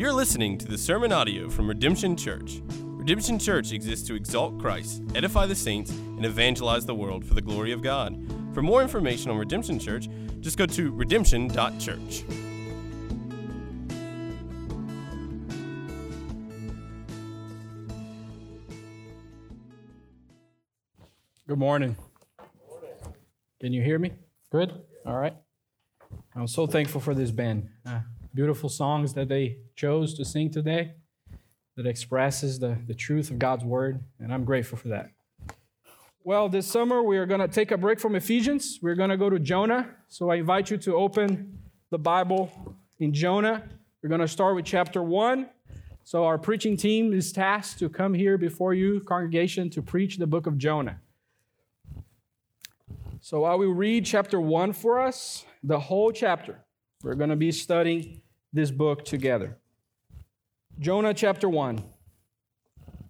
You're listening to the sermon audio from Redemption Church. Redemption Church exists to exalt Christ, edify the saints, and evangelize the world for the glory of God. For more information on Redemption Church, just go to redemption.church. Good morning. Can you hear me? Good? All right. I'm so thankful for this band. Uh, beautiful songs that they chose to sing today that expresses the, the truth of God's word, and I'm grateful for that. Well, this summer we are going to take a break from Ephesians. We're going to go to Jonah. So I invite you to open the Bible in Jonah. We're going to start with chapter 1. So our preaching team is tasked to come here before you, congregation, to preach the book of Jonah. So I will read chapter 1 for us, the whole chapter. We're going to be studying this book together. Jonah chapter 1.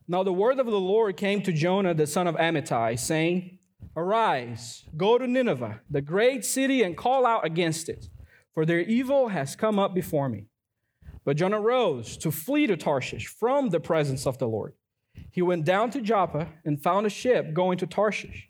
Now the word of the Lord came to Jonah, the son of Amittai, saying, Arise, go to Nineveh, the great city, and call out against it, for their evil has come up before me. But Jonah rose to flee to Tarshish from the presence of the Lord. He went down to Joppa and found a ship going to Tarshish.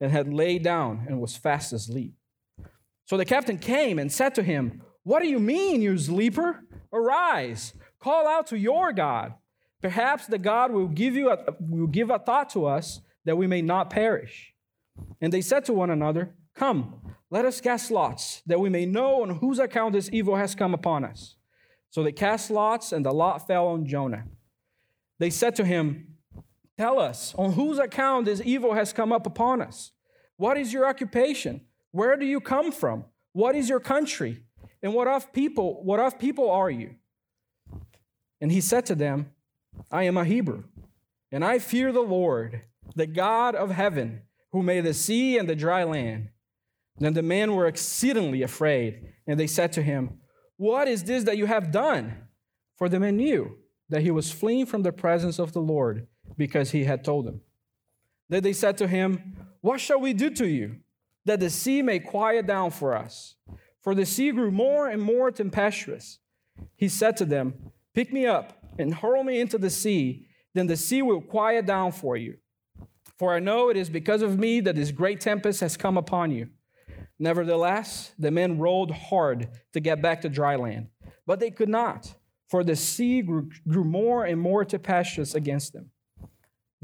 and had laid down and was fast asleep. So the captain came and said to him, What do you mean, you sleeper? Arise, call out to your God. Perhaps the God will give you a, will give a thought to us that we may not perish. And they said to one another, Come, let us cast lots, that we may know on whose account this evil has come upon us. So they cast lots, and the lot fell on Jonah. They said to him, Tell us, on whose account this evil has come up upon us? What is your occupation? Where do you come from? What is your country? And what of people, what of people are you? And he said to them, I am a Hebrew, and I fear the Lord, the God of heaven, who made the sea and the dry land. Then the men were exceedingly afraid, and they said to him, What is this that you have done? For the men knew that he was fleeing from the presence of the Lord because he had told them. Then they said to him, What shall we do to you, that the sea may quiet down for us? For the sea grew more and more tempestuous. He said to them, Pick me up and hurl me into the sea, then the sea will quiet down for you. For I know it is because of me that this great tempest has come upon you. Nevertheless, the men rowed hard to get back to dry land, but they could not, for the sea grew, grew more and more tempestuous against them.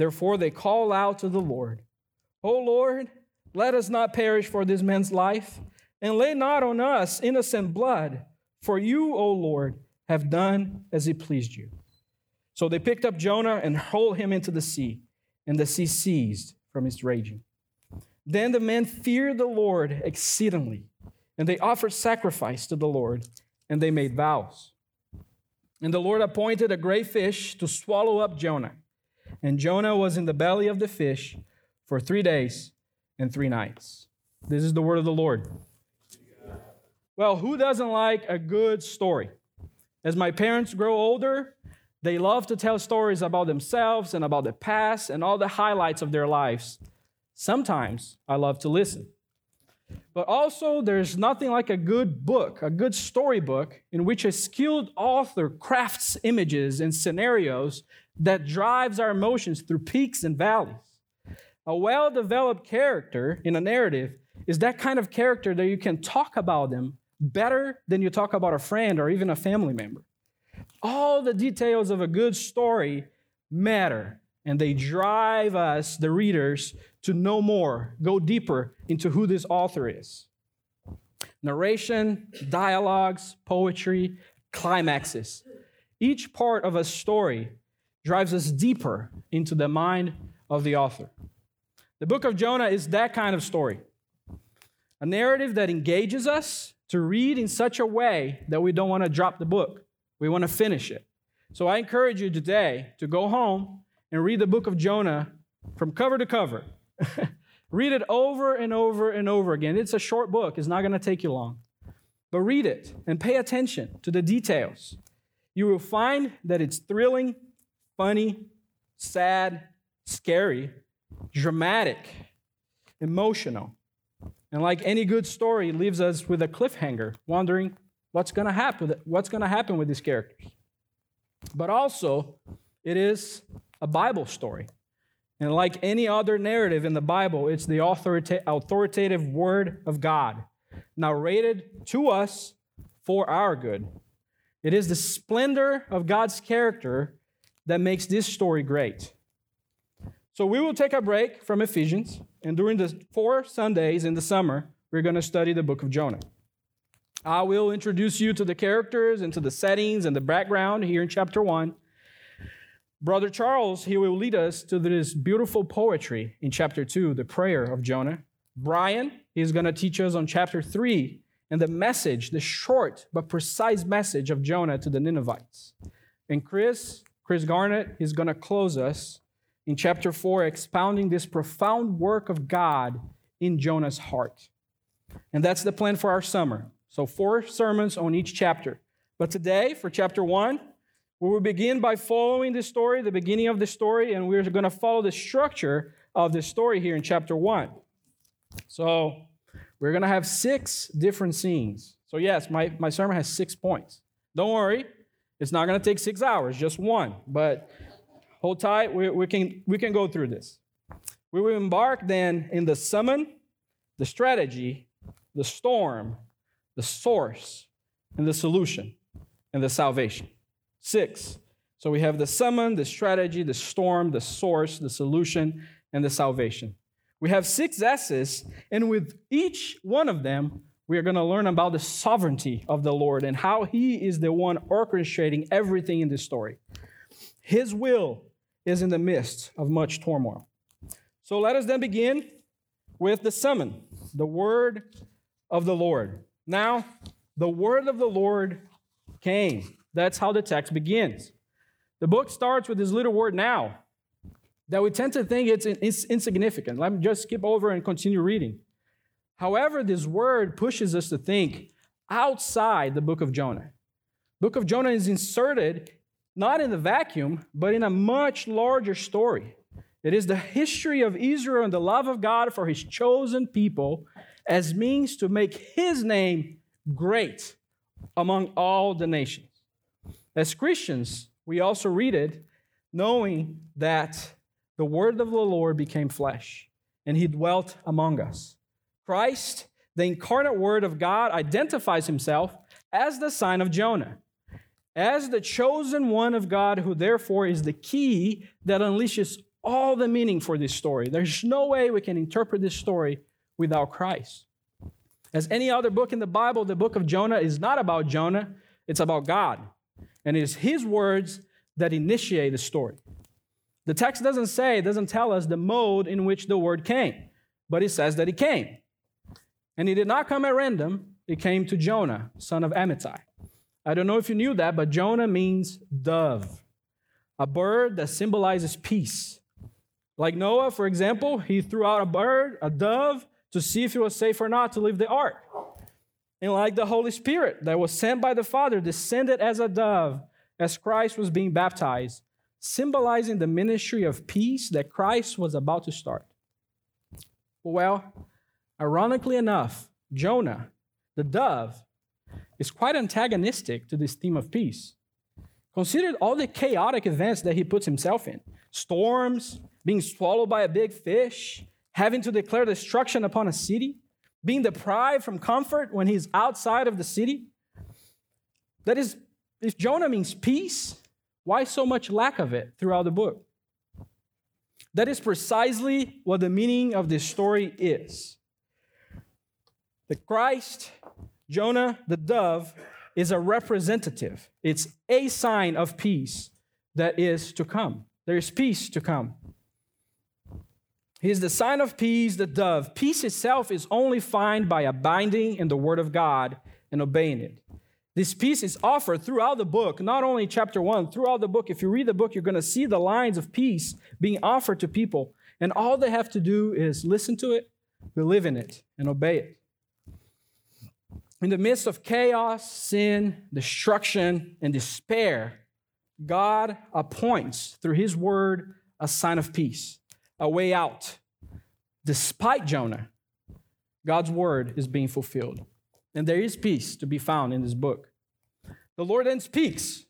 Therefore, they call out to the Lord, O Lord, let us not perish for this man's life, and lay not on us innocent blood, for you, O Lord, have done as it pleased you. So they picked up Jonah and hurled him into the sea, and the sea ceased from its raging. Then the men feared the Lord exceedingly, and they offered sacrifice to the Lord, and they made vows. And the Lord appointed a great fish to swallow up Jonah. And Jonah was in the belly of the fish for three days and three nights. This is the word of the Lord. Well, who doesn't like a good story? As my parents grow older, they love to tell stories about themselves and about the past and all the highlights of their lives. Sometimes I love to listen. But also, there's nothing like a good book, a good storybook, in which a skilled author crafts images and scenarios that drives our emotions through peaks and valleys. A well developed character in a narrative is that kind of character that you can talk about them better than you talk about a friend or even a family member. All the details of a good story matter, and they drive us, the readers, to know more, go deeper into who this author is. Narration, dialogues, poetry, climaxes. Each part of a story drives us deeper into the mind of the author. The book of Jonah is that kind of story a narrative that engages us to read in such a way that we don't want to drop the book. We want to finish it. So I encourage you today to go home and read the book of Jonah from cover to cover. read it over and over and over again. It's a short book, it's not going to take you long. But read it and pay attention to the details. You will find that it's thrilling, funny, sad, scary, dramatic, emotional. And like any good story, it leaves us with a cliffhanger, wondering what's going to happen. What's going to happen with these characters? But also, it is a Bible story. And like any other narrative in the Bible, it's the authorita- authoritative word of God, narrated to us for our good. It is the splendor of God's character that makes this story great. So we will take a break from Ephesians, and during the four Sundays in the summer, we're going to study the book of Jonah. I will introduce you to the characters and to the settings and the background here in chapter 1. Brother Charles, he will lead us to this beautiful poetry in chapter 2, the prayer of Jonah. Brian, is going to teach us on chapter 3 and the message, the short but precise message of Jonah to the Ninevites. And Chris, Chris Garnett, is going to close us in chapter 4, expounding this profound work of God in Jonah's heart. And that's the plan for our summer. So, four sermons on each chapter. But today, for chapter 1, we will begin by following the story, the beginning of the story, and we're going to follow the structure of the story here in chapter 1. So, we're going to have six different scenes. So, yes, my, my sermon has six points. Don't worry, it's not going to take six hours, just one. But hold tight, we, we, can, we can go through this. We will embark then in the summon, the strategy, the storm, the source, and the solution, and the salvation. Six. So we have the summon, the strategy, the storm, the source, the solution, and the salvation. We have six S's, and with each one of them, we are going to learn about the sovereignty of the Lord and how He is the one orchestrating everything in this story. His will is in the midst of much turmoil. So let us then begin with the summon, the word of the Lord. Now, the word of the Lord came. That's how the text begins. The book starts with this little word now that we tend to think it's insignificant. Let me just skip over and continue reading. However, this word pushes us to think outside the book of Jonah. Book of Jonah is inserted not in the vacuum, but in a much larger story. It is the history of Israel and the love of God for his chosen people as means to make his name great among all the nations. As Christians, we also read it knowing that the word of the Lord became flesh and he dwelt among us. Christ, the incarnate word of God, identifies himself as the sign of Jonah, as the chosen one of God, who therefore is the key that unleashes all the meaning for this story. There's no way we can interpret this story without Christ. As any other book in the Bible, the book of Jonah is not about Jonah, it's about God. And it is his words that initiate the story. The text doesn't say, doesn't tell us the mode in which the word came, but it says that it came. And it did not come at random, it came to Jonah, son of Amittai. I don't know if you knew that, but Jonah means dove, a bird that symbolizes peace. Like Noah, for example, he threw out a bird, a dove, to see if it was safe or not to leave the ark. And like the Holy Spirit that was sent by the Father, descended as a dove as Christ was being baptized, symbolizing the ministry of peace that Christ was about to start. Well, ironically enough, Jonah, the dove, is quite antagonistic to this theme of peace. Consider all the chaotic events that he puts himself in storms, being swallowed by a big fish, having to declare destruction upon a city, being deprived from comfort when he's outside of the city. That is, if Jonah means peace, why so much lack of it throughout the book? That is precisely what the meaning of this story is. The Christ, Jonah, the dove, is a representative. It's a sign of peace that is to come. There is peace to come. He is the sign of peace, the dove. Peace itself is only found by abiding in the word of God and obeying it. This peace is offered throughout the book, not only chapter one, throughout the book. If you read the book, you're going to see the lines of peace being offered to people. And all they have to do is listen to it, believe in it, and obey it. In the midst of chaos, sin, destruction, and despair, God appoints through his word a sign of peace, a way out. Despite Jonah, God's word is being fulfilled. And there is peace to be found in this book. The Lord then speaks,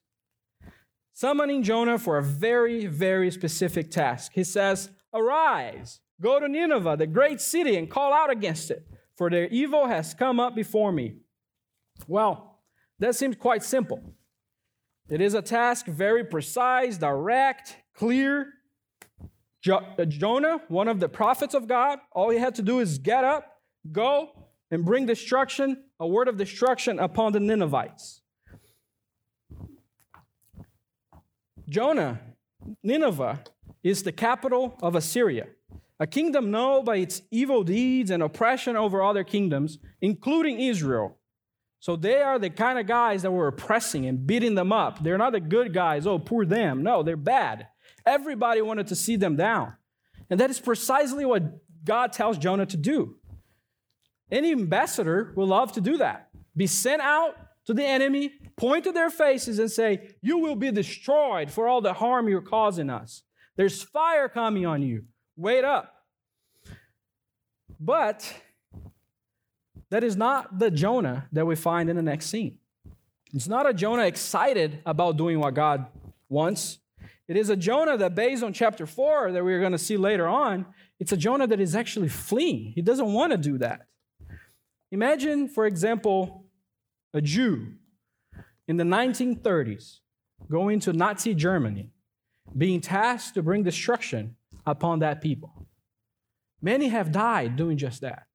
summoning Jonah for a very, very specific task. He says, Arise, go to Nineveh, the great city, and call out against it, for their evil has come up before me. Well, that seems quite simple. It is a task very precise, direct, clear. Jo- uh, Jonah, one of the prophets of God, all he had to do is get up, go, and bring destruction, a word of destruction upon the Ninevites. Jonah, Nineveh, is the capital of Assyria, a kingdom known by its evil deeds and oppression over other kingdoms, including Israel. So they are the kind of guys that were oppressing and beating them up. They're not the good guys, oh, poor them. No, they're bad. Everybody wanted to see them down. And that is precisely what God tells Jonah to do. Any ambassador will love to do that. Be sent out to the enemy, point to their faces, and say, You will be destroyed for all the harm you're causing us. There's fire coming on you. Wait up. But that is not the Jonah that we find in the next scene. It's not a Jonah excited about doing what God wants. It is a Jonah that, based on chapter 4 that we're going to see later on, it's a Jonah that is actually fleeing. He doesn't want to do that. Imagine, for example, a Jew in the 1930s going to Nazi Germany, being tasked to bring destruction upon that people. Many have died doing just that.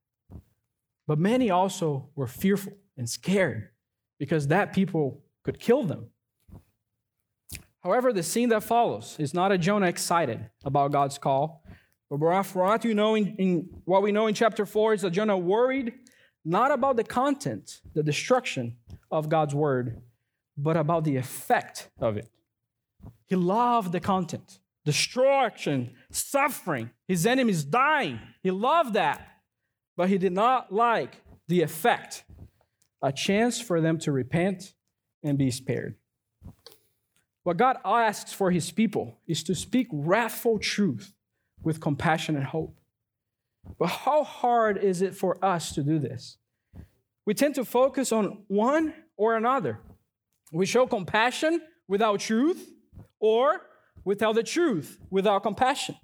But many also were fearful and scared because that people could kill them. However, the scene that follows is not a Jonah excited about God's call. But what, you know in, in, what we know in chapter 4 is that Jonah worried not about the content, the destruction of God's word, but about the effect of it. He loved the content, destruction, suffering, his enemies dying. He loved that but he did not like the effect a chance for them to repent and be spared. What God asks for his people is to speak wrathful truth with compassion and hope. But how hard is it for us to do this? We tend to focus on one or another. We show compassion without truth, or we tell the truth without compassion.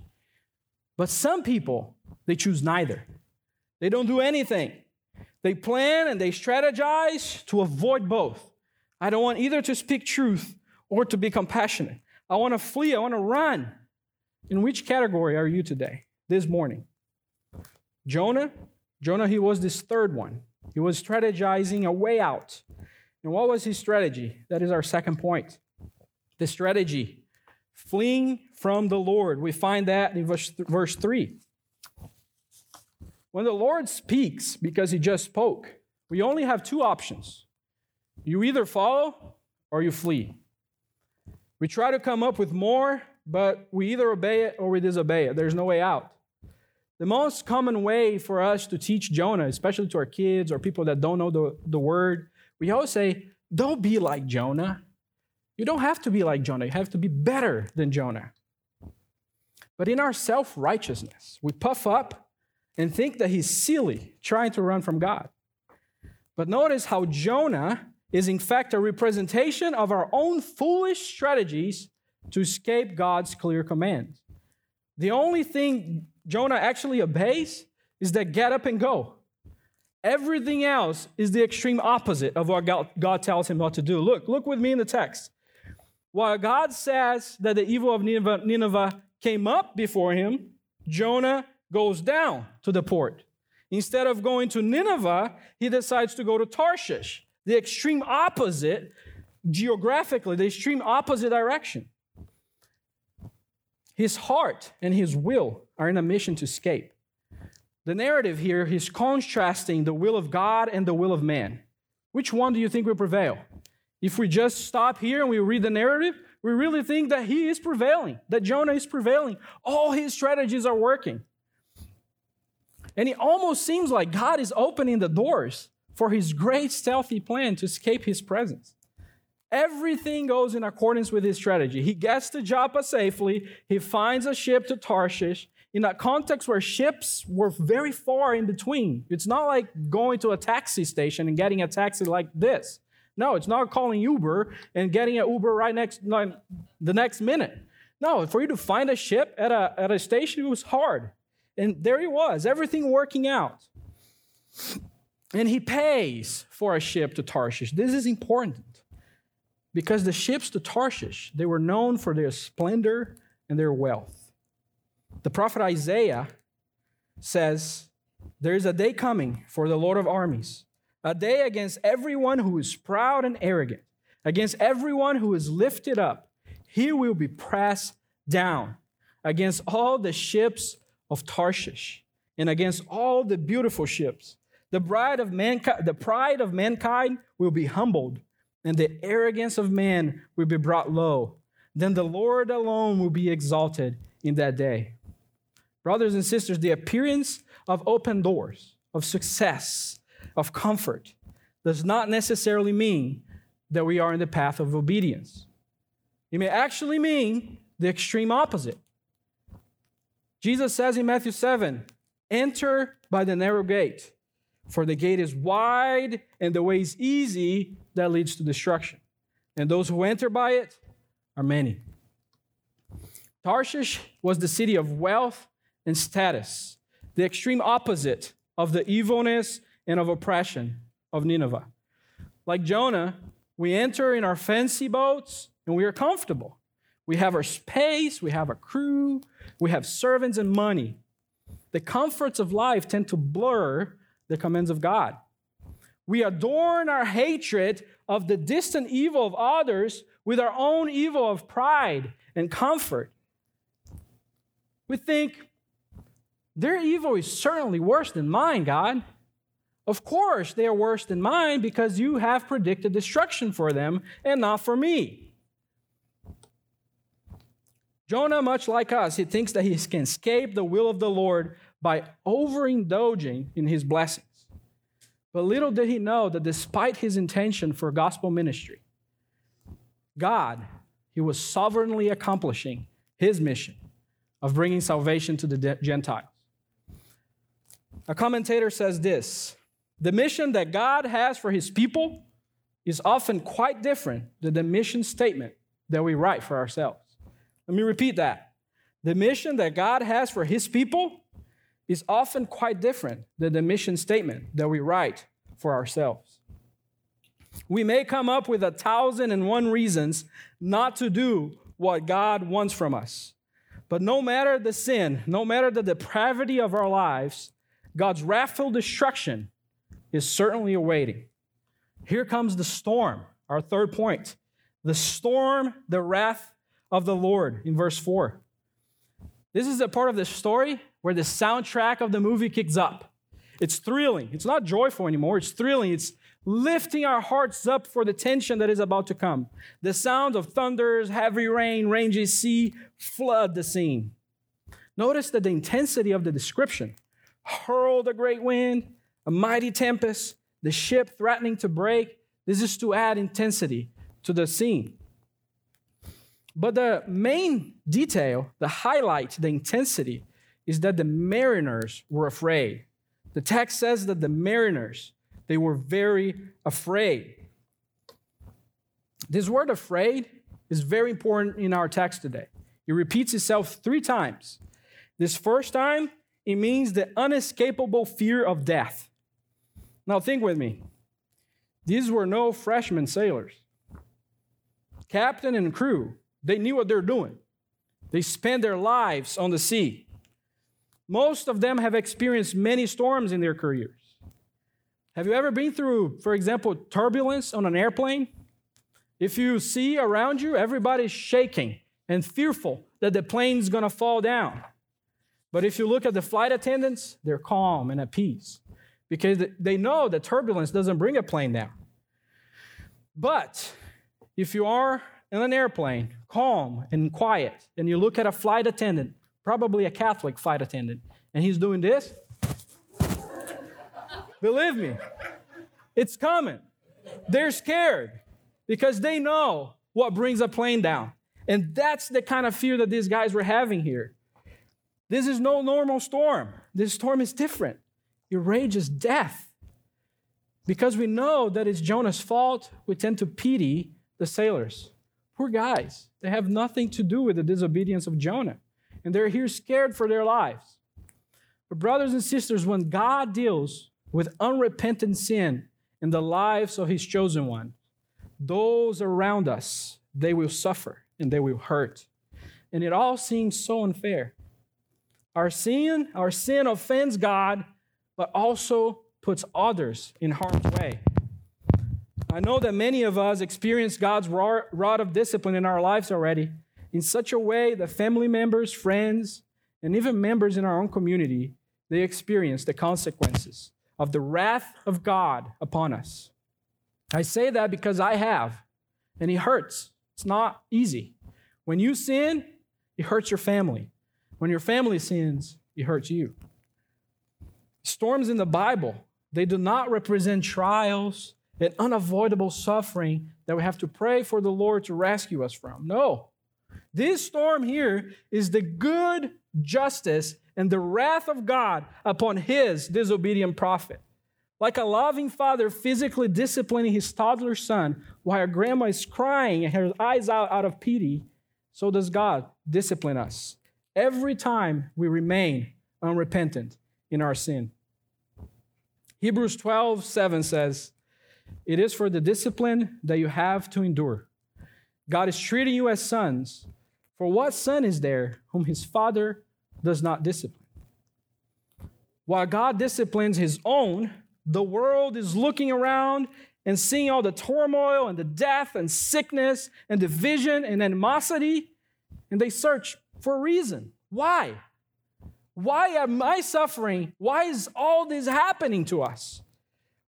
But some people, they choose neither. They don't do anything. They plan and they strategize to avoid both. I don't want either to speak truth or to be compassionate. I want to flee, I want to run. In which category are you today, this morning? Jonah? Jonah, he was this third one. He was strategizing a way out. And what was his strategy? That is our second point. The strategy, fleeing from the Lord. We find that in verse, verse 3. When the Lord speaks because he just spoke, we only have two options. You either follow or you flee. We try to come up with more, but we either obey it or we disobey it. There's no way out. The most common way for us to teach Jonah, especially to our kids or people that don't know the, the word, we always say, don't be like Jonah. You don't have to be like Jonah, you have to be better than Jonah. But in our self righteousness, we puff up and think that he's silly trying to run from God. But notice how Jonah is, in fact, a representation of our own foolish strategies to escape God's clear command. The only thing Jonah actually obeys is that get up and go. Everything else is the extreme opposite of what God tells him what to do. Look, look with me in the text. While God says that the evil of Nineveh, Nineveh came up before him, Jonah goes down to the port. Instead of going to Nineveh, he decides to go to Tarshish, the extreme opposite, geographically, the extreme opposite direction. His heart and his will are in a mission to escape. The narrative here is contrasting the will of God and the will of man. Which one do you think will prevail? If we just stop here and we read the narrative, we really think that he is prevailing, that Jonah is prevailing. All his strategies are working. And it almost seems like God is opening the doors for his great stealthy plan to escape his presence. Everything goes in accordance with his strategy. He gets to Joppa safely, he finds a ship to Tarshish in a context where ships were very far in between. It's not like going to a taxi station and getting a taxi like this. No, it's not calling Uber and getting an Uber right next like, the next minute. No, for you to find a ship at a, at a station, it was hard. And there he was, everything working out. And he pays for a ship to Tarshish. This is important because the ships to Tarshish, they were known for their splendor and their wealth. The prophet Isaiah says, There is a day coming for the Lord of armies, a day against everyone who is proud and arrogant, against everyone who is lifted up. He will be pressed down against all the ships of Tarshish and against all the beautiful ships. The bride of mankind, the pride of mankind will be humbled, and the arrogance of man will be brought low. Then the Lord alone will be exalted in that day. Brothers and sisters, the appearance of open doors, of success, of comfort, does not necessarily mean that we are in the path of obedience. It may actually mean the extreme opposite. Jesus says in Matthew 7 Enter by the narrow gate, for the gate is wide and the way is easy that leads to destruction. And those who enter by it are many. Tarshish was the city of wealth and status, the extreme opposite of the evilness and of oppression of Nineveh. Like Jonah, we enter in our fancy boats and we are comfortable. We have our space, we have a crew, we have servants and money. The comforts of life tend to blur the commands of God. We adorn our hatred of the distant evil of others with our own evil of pride and comfort. We think, their evil is certainly worse than mine, God. Of course, they are worse than mine because you have predicted destruction for them and not for me. Jonah, much like us, he thinks that he can escape the will of the Lord by overindulging in his blessings. But little did he know that despite his intention for gospel ministry, God, he was sovereignly accomplishing his mission of bringing salvation to the Gentiles. A commentator says this The mission that God has for his people is often quite different than the mission statement that we write for ourselves. Let me repeat that. The mission that God has for his people is often quite different than the mission statement that we write for ourselves. We may come up with a thousand and one reasons not to do what God wants from us. But no matter the sin, no matter the depravity of our lives, God's wrathful destruction is certainly awaiting. Here comes the storm, our third point. The storm, the wrath of the Lord in verse 4. This is a part of the story where the soundtrack of the movie kicks up. It's thrilling. It's not joyful anymore. It's thrilling. It's lifting our hearts up for the tension that is about to come. The sound of thunders, heavy rain, raging sea flood the scene. Notice that the intensity of the description hurled a great wind, a mighty tempest, the ship threatening to break. This is to add intensity to the scene. But the main detail, the highlight, the intensity, is that the mariners were afraid. The text says that the mariners, they were very afraid. This word afraid is very important in our text today. It repeats itself three times. This first time, it means the unescapable fear of death. Now, think with me. These were no freshman sailors. Captain and crew, they knew what they're doing. They spent their lives on the sea. Most of them have experienced many storms in their careers. Have you ever been through, for example, turbulence on an airplane? If you see around you, everybody's shaking and fearful that the plane's gonna fall down. But if you look at the flight attendants, they're calm and at peace because they know that turbulence doesn't bring a plane down. But if you are in an airplane, calm and quiet, and you look at a flight attendant, probably a Catholic flight attendant, and he's doing this, believe me, it's coming. They're scared because they know what brings a plane down. And that's the kind of fear that these guys were having here. This is no normal storm. This storm is different. It rages death. Because we know that it's Jonah's fault, we tend to pity the sailors. Poor guys. They have nothing to do with the disobedience of Jonah. And they're here scared for their lives. But, brothers and sisters, when God deals with unrepentant sin in the lives of his chosen one, those around us, they will suffer and they will hurt. And it all seems so unfair. Our sin, our sin offends God, but also puts others in harm's way. I know that many of us experience God's rod of discipline in our lives already in such a way that family members, friends, and even members in our own community, they experience the consequences of the wrath of God upon us. I say that because I have, and it hurts. It's not easy. When you sin, it hurts your family. When your family sins, it hurts you. Storms in the Bible, they do not represent trials and unavoidable suffering that we have to pray for the Lord to rescue us from. No. This storm here is the good justice and the wrath of God upon his disobedient prophet. Like a loving father physically disciplining his toddler son while grandma is crying and her eyes out out of pity, so does God discipline us every time we remain unrepentant in our sin. Hebrews 12, 7 says, It is for the discipline that you have to endure. God is treating you as sons. For what son is there whom his father does not discipline? While God disciplines his own, the world is looking around and seeing all the turmoil and the death and sickness and division and animosity, and they search for a reason. Why? Why am I suffering? Why is all this happening to us?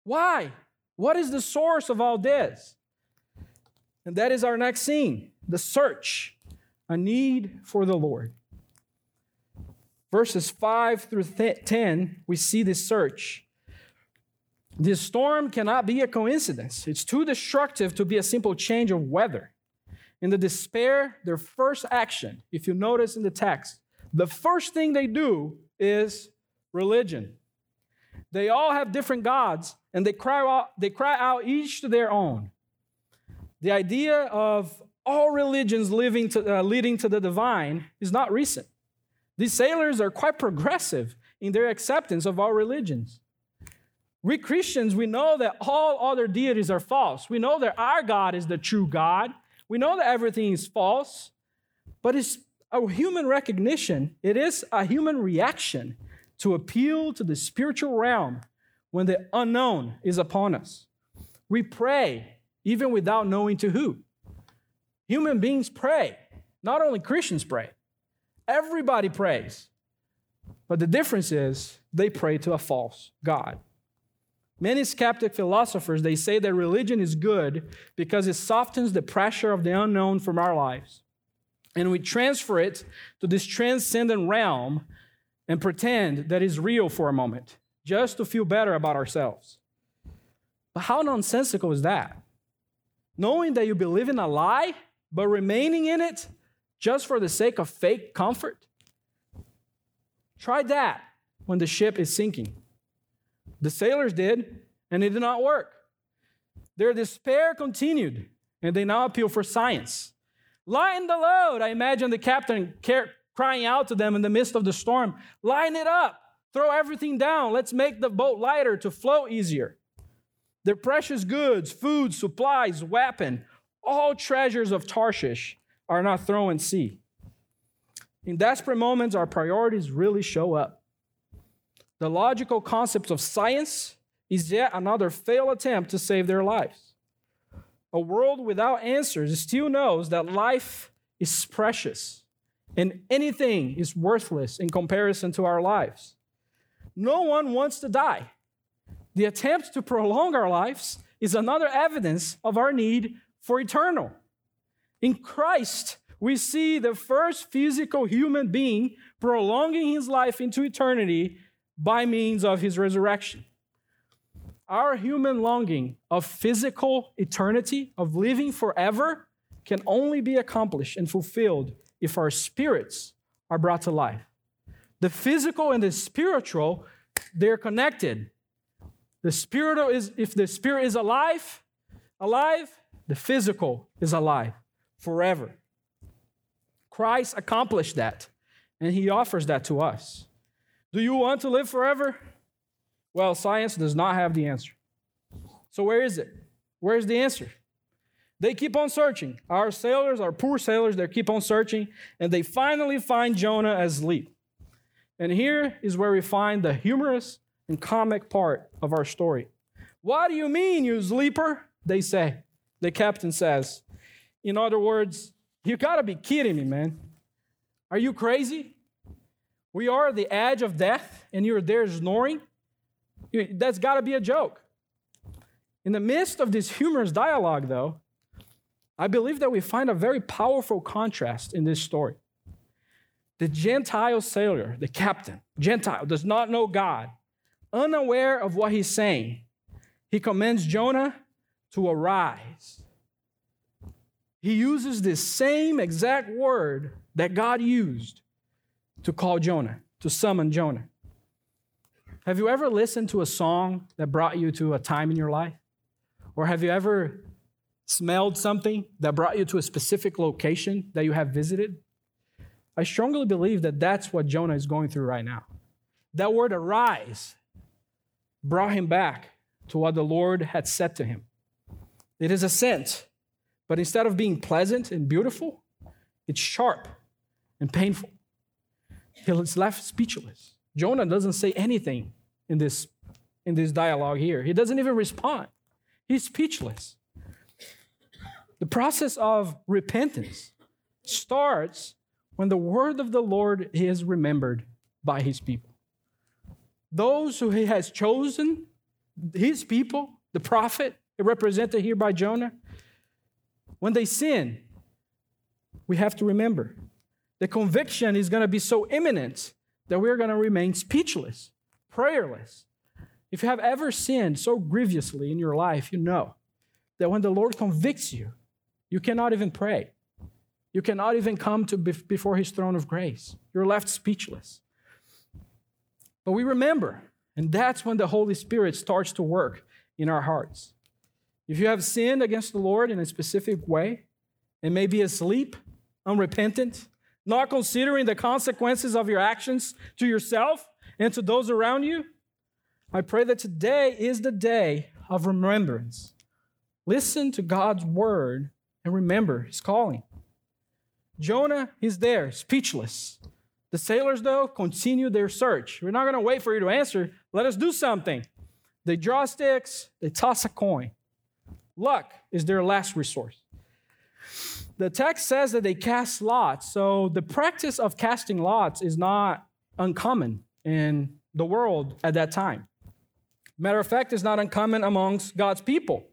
Why? What is the source of all this? And that is our next scene the search, a need for the Lord. Verses 5 through 10, we see this search. This storm cannot be a coincidence. It's too destructive to be a simple change of weather. In the despair, their first action, if you notice in the text, the first thing they do is religion. They all have different gods, and they cry out, they cry out each to their own. The idea of all religions to, uh, leading to the divine is not recent. These sailors are quite progressive in their acceptance of all religions. We Christians, we know that all other deities are false. We know that our God is the true God. We know that everything is false, but it's a human recognition, it is a human reaction to appeal to the spiritual realm when the unknown is upon us. We pray even without knowing to who. Human beings pray. Not only Christians pray, everybody prays. But the difference is they pray to a false God. Many skeptic philosophers they say that religion is good because it softens the pressure of the unknown from our lives. And we transfer it to this transcendent realm and pretend that it's real for a moment just to feel better about ourselves. But how nonsensical is that? Knowing that you believe in a lie, but remaining in it just for the sake of fake comfort? Try that when the ship is sinking. The sailors did, and it did not work. Their despair continued, and they now appeal for science. Lighten the load. I imagine the captain crying out to them in the midst of the storm Line it up. Throw everything down. Let's make the boat lighter to flow easier. Their precious goods, food, supplies, weapon, all treasures of Tarshish are not thrown in sea. In desperate moments, our priorities really show up. The logical concept of science is yet another failed attempt to save their lives. A world without answers still knows that life is precious and anything is worthless in comparison to our lives. No one wants to die. The attempt to prolong our lives is another evidence of our need for eternal. In Christ, we see the first physical human being prolonging his life into eternity by means of his resurrection. Our human longing of physical eternity, of living forever, can only be accomplished and fulfilled if our spirits are brought to life. The physical and the spiritual, they're connected. The spiritual is if the spirit is alive, alive, the physical is alive forever. Christ accomplished that, and he offers that to us. Do you want to live forever? Well, science does not have the answer. So, where is it? Where's the answer? They keep on searching. Our sailors, our poor sailors, they keep on searching, and they finally find Jonah asleep. And here is where we find the humorous and comic part of our story. What do you mean, you sleeper? They say. The captain says. In other words, you gotta be kidding me, man. Are you crazy? We are at the edge of death, and you're there snoring? That's gotta be a joke. In the midst of this humorous dialogue, though, I believe that we find a very powerful contrast in this story. The Gentile sailor, the captain, Gentile, does not know God, unaware of what he's saying. He commends Jonah to arise. He uses this same exact word that God used to call Jonah, to summon Jonah. Have you ever listened to a song that brought you to a time in your life? Or have you ever smelled something that brought you to a specific location that you have visited? I strongly believe that that's what Jonah is going through right now. That word arise brought him back to what the Lord had said to him. It is a scent, but instead of being pleasant and beautiful, it's sharp and painful. He's left speechless. Jonah doesn't say anything in this, in this dialogue here. He doesn't even respond. He's speechless. The process of repentance starts when the word of the Lord is remembered by his people. Those who he has chosen, his people, the prophet, represented here by Jonah, when they sin, we have to remember the conviction is going to be so imminent that we're going to remain speechless, prayerless. If you have ever sinned so grievously in your life, you know that when the Lord convicts you, you cannot even pray. You cannot even come to before his throne of grace. You're left speechless. But we remember, and that's when the Holy Spirit starts to work in our hearts. If you have sinned against the Lord in a specific way, and may be asleep, unrepentant, not considering the consequences of your actions to yourself and to those around you, I pray that today is the day of remembrance. Listen to God's word and remember his calling. Jonah is there, speechless. The sailors, though, continue their search. We're not going to wait for you to answer. Let us do something. They draw sticks, they toss a coin. Luck is their last resource. The text says that they cast lots. So the practice of casting lots is not uncommon in the world at that time. Matter of fact, it's not uncommon amongst God's people.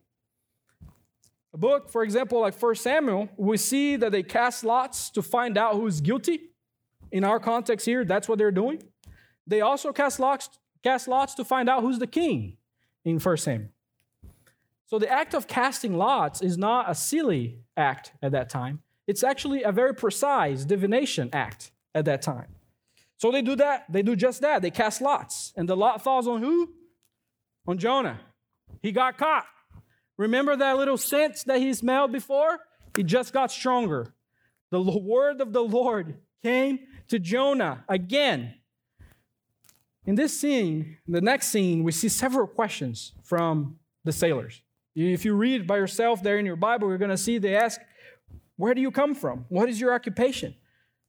A book, for example, like 1 Samuel, we see that they cast lots to find out who's guilty. In our context here, that's what they're doing. They also cast lots, cast lots to find out who's the king in 1 Samuel. So the act of casting lots is not a silly act at that time. It's actually a very precise divination act at that time. So they do that, they do just that. They cast lots. And the lot falls on who? On Jonah. He got caught. Remember that little scent that he smelled before? It just got stronger. The word of the Lord came to Jonah again. In this scene, the next scene, we see several questions from the sailors. If you read by yourself there in your Bible, you're going to see they ask, Where do you come from? What is your occupation?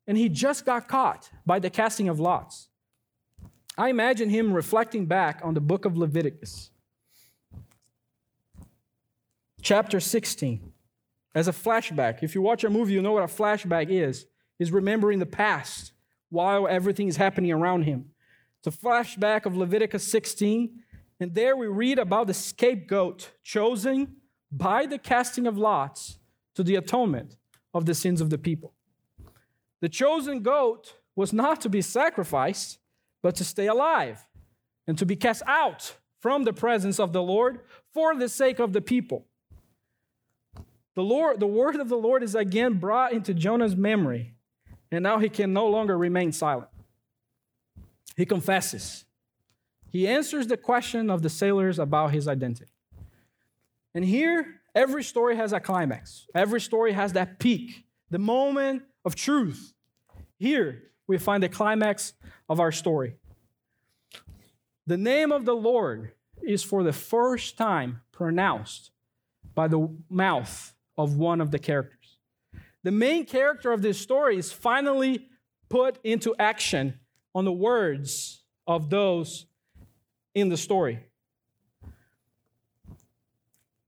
And he just got caught by the casting of lots. I imagine him reflecting back on the book of Leviticus chapter 16 as a flashback. If you watch a movie, you know what a flashback is. Is remembering the past while everything is happening around him. It's a flashback of Leviticus 16, And there we read about the scapegoat chosen by the casting of lots to the atonement of the sins of the people. The chosen goat was not to be sacrificed, but to stay alive and to be cast out from the presence of the Lord for the sake of the people. The Lord, the word of the Lord is again brought into Jonah's memory, and now he can no longer remain silent. He confesses. He answers the question of the sailors about his identity. And here, every story has a climax. Every story has that peak, the moment of truth. Here, we find the climax of our story. The name of the Lord is for the first time pronounced by the mouth of one of the characters. The main character of this story is finally put into action on the words of those in the story.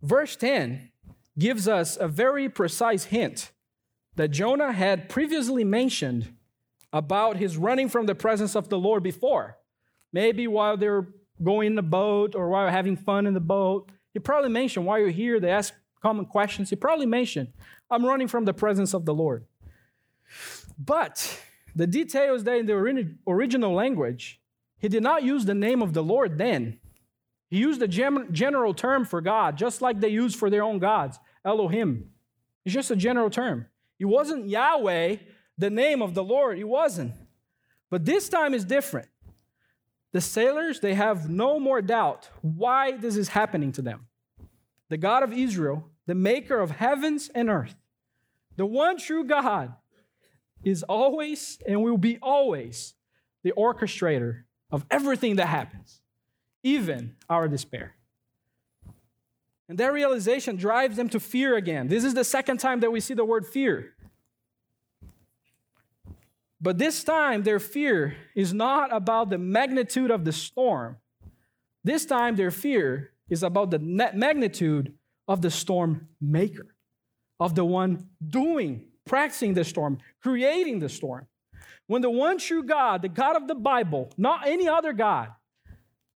Verse 10 gives us a very precise hint that Jonah had previously mentioned about his running from the presence of the Lord before. Maybe while they're going in the boat or while having fun in the boat. He probably mentioned while you're here, they ask common questions. He probably mentioned, I'm running from the presence of the Lord. But the details there in the original language, he did not use the name of the Lord then. He used a general term for God, just like they use for their own gods, Elohim. It's just a general term. It wasn't Yahweh, the name of the Lord. It wasn't. But this time is different. The sailors, they have no more doubt why this is happening to them. The God of Israel, the maker of heavens and earth, the one true God, is always and will be always the orchestrator of everything that happens, even our despair. And that realization drives them to fear again. This is the second time that we see the word fear. But this time, their fear is not about the magnitude of the storm. This time, their fear is about the magnitude of the storm maker, of the one doing, practicing the storm, creating the storm. When the one true God, the God of the Bible, not any other God,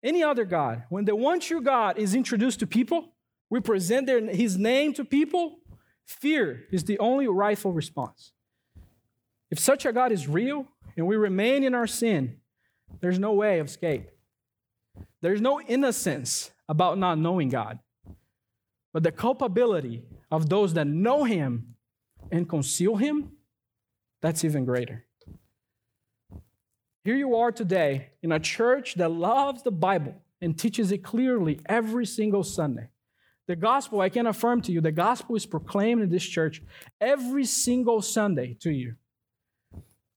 any other God, when the one true God is introduced to people, we present their, his name to people, fear is the only rightful response. If such a God is real and we remain in our sin, there's no way of escape. There's no innocence about not knowing God. But the culpability of those that know Him and conceal Him, that's even greater. Here you are today in a church that loves the Bible and teaches it clearly every single Sunday. The gospel, I can affirm to you, the gospel is proclaimed in this church every single Sunday to you.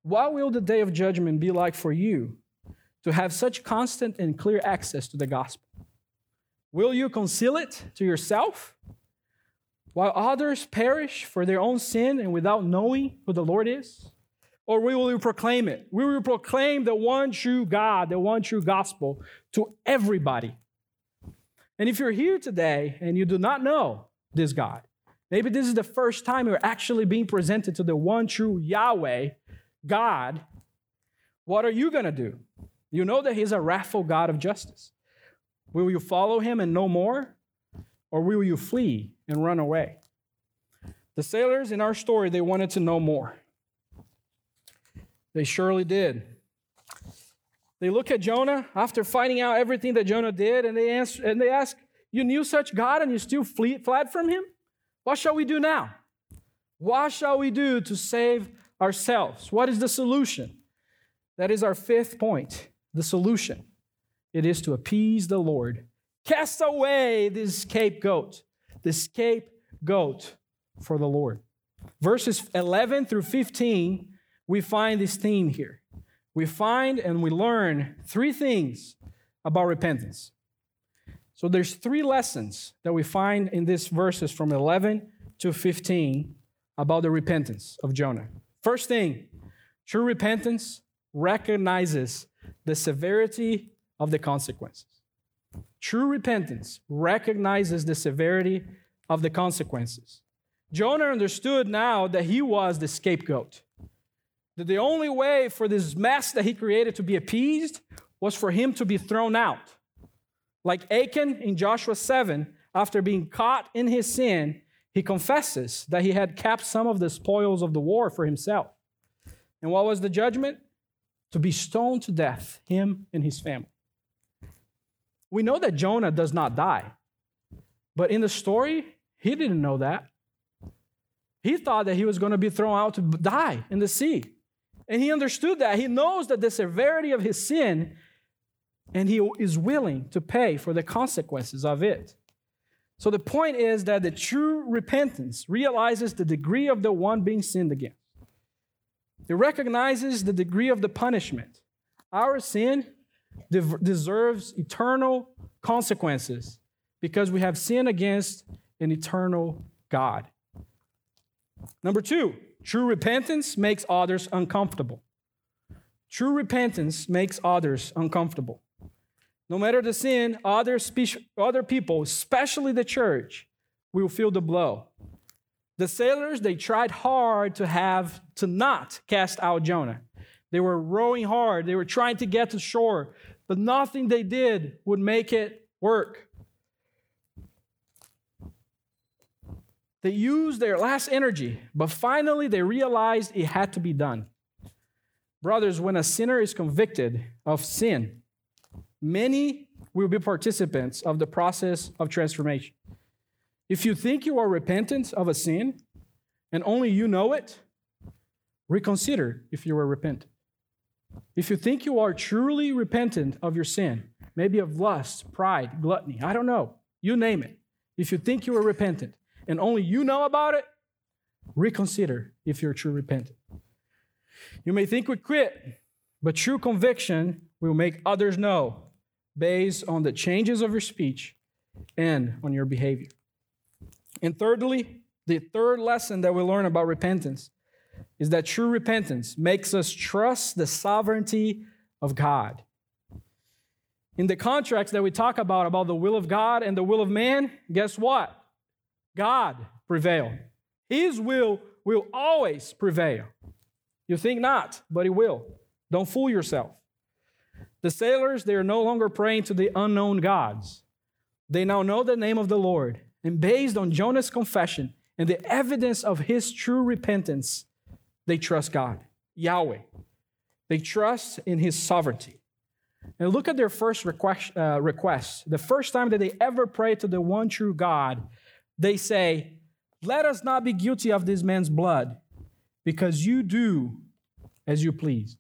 What will the day of judgment be like for you to have such constant and clear access to the gospel? Will you conceal it to yourself while others perish for their own sin and without knowing who the Lord is? Or we will proclaim it? We will proclaim the one true God, the one true gospel to everybody. And if you're here today and you do not know this God, maybe this is the first time you're actually being presented to the one true Yahweh God, what are you going to do? You know that He's a wrathful God of justice. Will you follow Him and know more? Or will you flee and run away? The sailors in our story, they wanted to know more. They surely did. They look at Jonah after finding out everything that Jonah did, and they, answer, and they ask, You knew such God and you still flee, fled from him? What shall we do now? What shall we do to save ourselves. What is the solution? That is our fifth point. The solution. It is to appease the Lord. Cast away this scapegoat, the scapegoat for the Lord. Verses 11 through 15, we find this theme here. We find and we learn three things about repentance. So there's three lessons that we find in these verses from 11 to 15 about the repentance of Jonah. First thing, true repentance recognizes the severity of the consequences. True repentance recognizes the severity of the consequences. Jonah understood now that he was the scapegoat. That the only way for this mess that he created to be appeased was for him to be thrown out. Like Achan in Joshua 7, after being caught in his sin, he confesses that he had kept some of the spoils of the war for himself. And what was the judgment? To be stoned to death, him and his family. We know that Jonah does not die, but in the story, he didn't know that. He thought that he was going to be thrown out to die in the sea. And he understood that. He knows that the severity of his sin, and he is willing to pay for the consequences of it. So the point is that the true repentance realizes the degree of the one being sinned against. It recognizes the degree of the punishment. Our sin deserves eternal consequences because we have sinned against an eternal God. Number two, true repentance makes others uncomfortable. True repentance makes others uncomfortable. No matter the sin, other, spe- other people, especially the church, will feel the blow. The sailors, they tried hard to have to not cast out Jonah. They were rowing hard, they were trying to get to shore, but nothing they did would make it work. They used their last energy, but finally they realized it had to be done. Brothers, when a sinner is convicted of sin, many will be participants of the process of transformation. If you think you are repentant of a sin and only you know it, reconsider if you are repentant. If you think you are truly repentant of your sin, maybe of lust, pride, gluttony, I don't know, you name it. If you think you are repentant and only you know about it, reconsider if you're true repentant. You may think we quit, but true conviction will make others know based on the changes of your speech and on your behavior. And thirdly, the third lesson that we learn about repentance is that true repentance makes us trust the sovereignty of God. In the contracts that we talk about, about the will of God and the will of man, guess what? God prevail. His will will always prevail. You think not, but He will. Don't fool yourself. The sailors, they are no longer praying to the unknown gods. They now know the name of the Lord. And based on Jonah's confession and the evidence of his true repentance, they trust God, Yahweh. They trust in his sovereignty. And look at their first request, uh, request. The first time that they ever pray to the one true God, they say, Let us not be guilty of this man's blood, because you do as you pleased.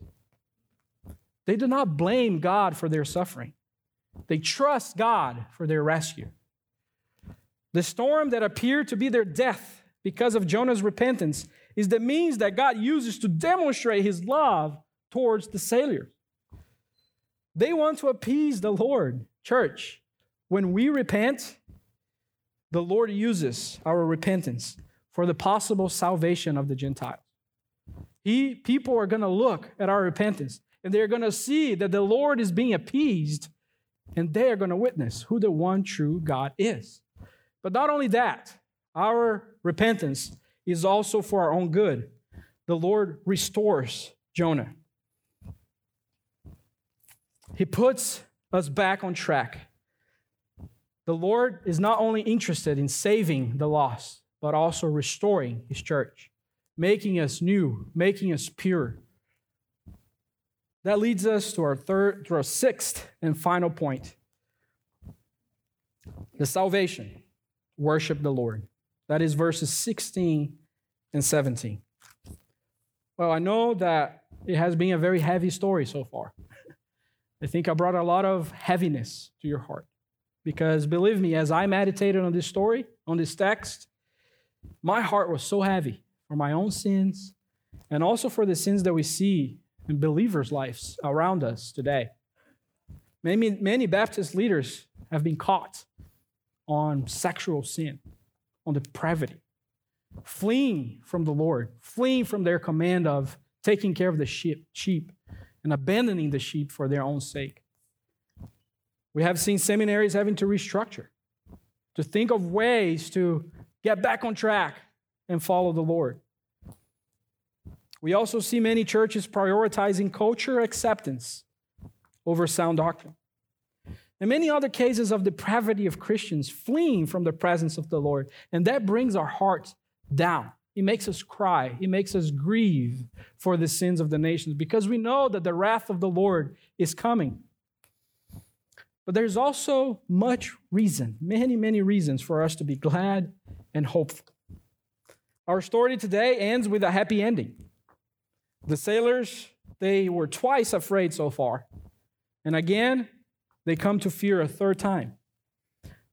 They do not blame God for their suffering, they trust God for their rescue. The storm that appeared to be their death because of Jonah's repentance is the means that God uses to demonstrate his love towards the sailors. They want to appease the Lord. Church, when we repent, the Lord uses our repentance for the possible salvation of the Gentiles. He, people are going to look at our repentance and they're going to see that the Lord is being appeased, and they are going to witness who the one true God is. But not only that, our repentance is also for our own good. The Lord restores Jonah. He puts us back on track. The Lord is not only interested in saving the lost, but also restoring his church, making us new, making us pure, that leads us to our third, to our sixth and final point. The salvation, worship the Lord. That is verses 16 and 17. Well, I know that it has been a very heavy story so far. I think I brought a lot of heaviness to your heart. Because believe me, as I meditated on this story, on this text, my heart was so heavy for my own sins and also for the sins that we see in believers' lives around us today. Many, many Baptist leaders have been caught on sexual sin, on depravity, fleeing from the Lord, fleeing from their command of taking care of the sheep, sheep and abandoning the sheep for their own sake. We have seen seminaries having to restructure, to think of ways to get back on track and follow the Lord. We also see many churches prioritizing culture acceptance over sound doctrine. and many other cases of depravity of Christians fleeing from the presence of the Lord. And that brings our hearts down. It makes us cry. It makes us grieve for the sins of the nations because we know that the wrath of the Lord is coming. But there's also much reason, many, many reasons for us to be glad and hopeful. Our story today ends with a happy ending. The sailors, they were twice afraid so far. And again, they come to fear a third time.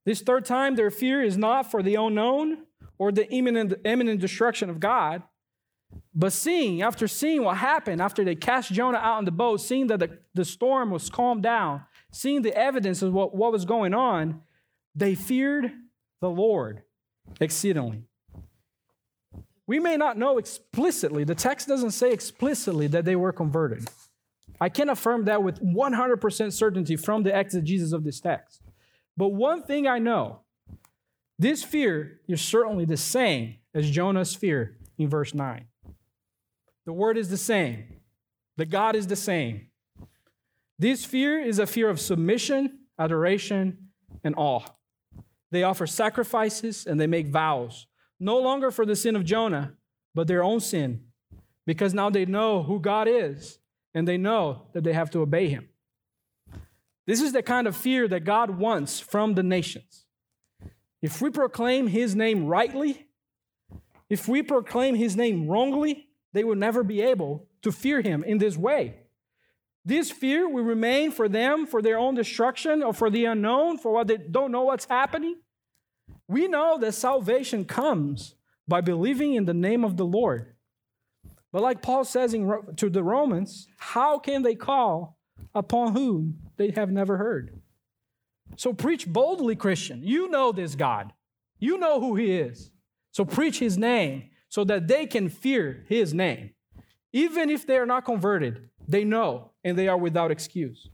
This third time, their fear is not for the unknown or the imminent, imminent destruction of God, but seeing, after seeing what happened, after they cast Jonah out on the boat, seeing that the, the storm was calmed down, seeing the evidence of what, what was going on, they feared the Lord exceedingly. We may not know explicitly, the text doesn't say explicitly that they were converted. I can affirm that with 100% certainty from the exegesis of this text. But one thing I know this fear is certainly the same as Jonah's fear in verse 9. The word is the same, the God is the same. This fear is a fear of submission, adoration, and awe. They offer sacrifices and they make vows, no longer for the sin of Jonah, but their own sin, because now they know who God is and they know that they have to obey him. This is the kind of fear that God wants from the nations. If we proclaim his name rightly, if we proclaim his name wrongly, they will never be able to fear him in this way. This fear will remain for them for their own destruction or for the unknown, for what they don't know what's happening. We know that salvation comes by believing in the name of the Lord. But like Paul says in, to the Romans, how can they call upon whom they have never heard? So preach boldly, Christian. You know this God. You know who he is. So preach his name so that they can fear his name. Even if they are not converted, they know and they are without excuse.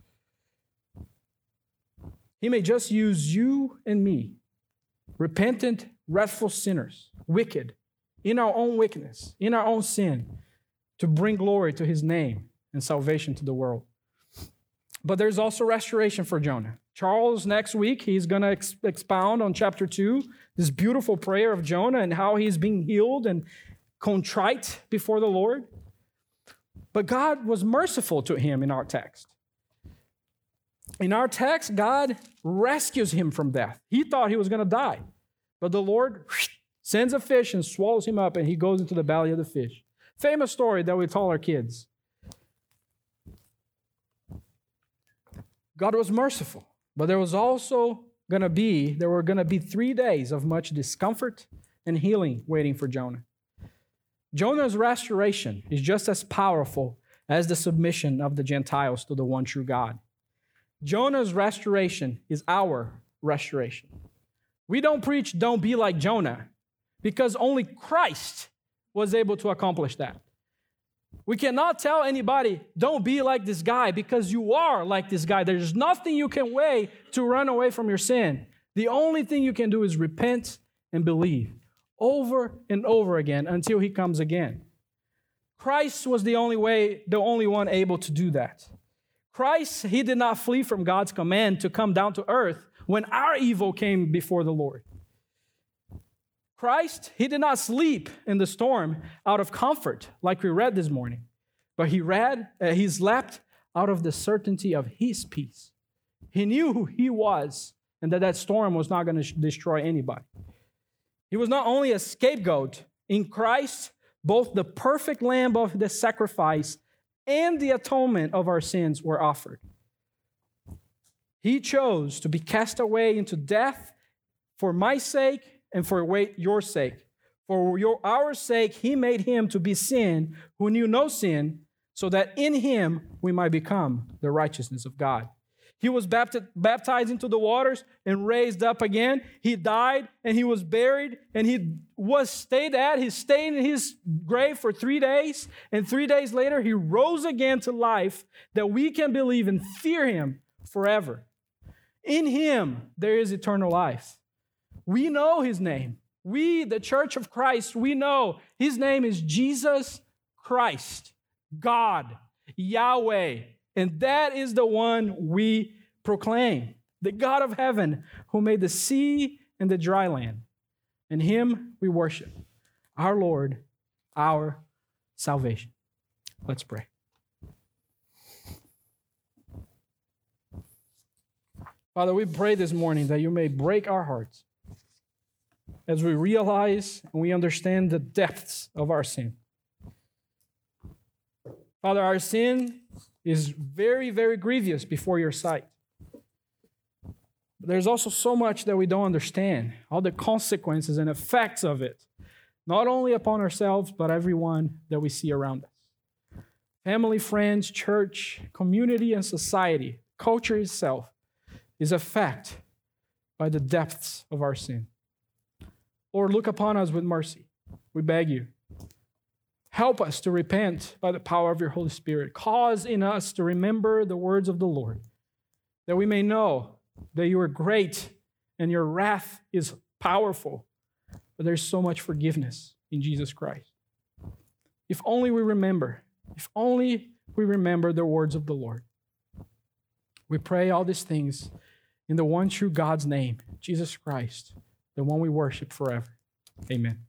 He may just use you and me, repentant, wrathful sinners, wicked, in our own wickedness, in our own sin, to bring glory to his name and salvation to the world. But there's also restoration for Jonah. Charles, next week, he's going to ex- expound on chapter 2, this beautiful prayer of Jonah and how he's being healed and contrite before the Lord. But God was merciful to him in our text. In our text, God rescues him from death. He thought he was going to die, but the Lord sends a fish and swallows him up, and he goes into the belly of the fish. Famous story that we tell our kids. God was merciful, but there was also going to be there were going to be 3 days of much discomfort and healing waiting for Jonah. Jonah's restoration is just as powerful as the submission of the Gentiles to the one true God. Jonah's restoration is our restoration. We don't preach, don't be like Jonah, because only Christ was able to accomplish that. We cannot tell anybody, don't be like this guy, because you are like this guy. There's nothing you can weigh to run away from your sin. The only thing you can do is repent and believe over and over again until he comes again. Christ was the only way, the only one able to do that. Christ, he did not flee from God's command to come down to earth when our evil came before the Lord. Christ, he did not sleep in the storm out of comfort, like we read this morning, but he read, uh, he slept out of the certainty of his peace. He knew who he was and that that storm was not going to destroy anybody. He was not only a scapegoat in Christ, both the perfect lamb of the sacrifice and the atonement of our sins were offered. He chose to be cast away into death for my sake and for your sake. For your, our sake, he made him to be sin who knew no sin, so that in him we might become the righteousness of God. He was baptized into the waters and raised up again. He died and he was buried and he was stayed at. He stayed in his grave for three days. And three days later, he rose again to life that we can believe and fear him forever. In him, there is eternal life. We know his name. We, the church of Christ, we know his name is Jesus Christ, God, Yahweh. And that is the one we proclaim. the God of heaven, who made the sea and the dry land. And him we worship, our Lord, our salvation. Let's pray. Father, we pray this morning that you may break our hearts as we realize and we understand the depths of our sin. Father, our sin is very, very grievous before your sight. But there's also so much that we don't understand, all the consequences and effects of it, not only upon ourselves, but everyone that we see around us. Family, friends, church, community, and society, culture itself is affected by the depths of our sin. Lord, look upon us with mercy. We beg you. Help us to repent by the power of your Holy Spirit. Cause in us to remember the words of the Lord, that we may know that you are great and your wrath is powerful, but there's so much forgiveness in Jesus Christ. If only we remember, if only we remember the words of the Lord. We pray all these things in the one true God's name, Jesus Christ, the one we worship forever. Amen.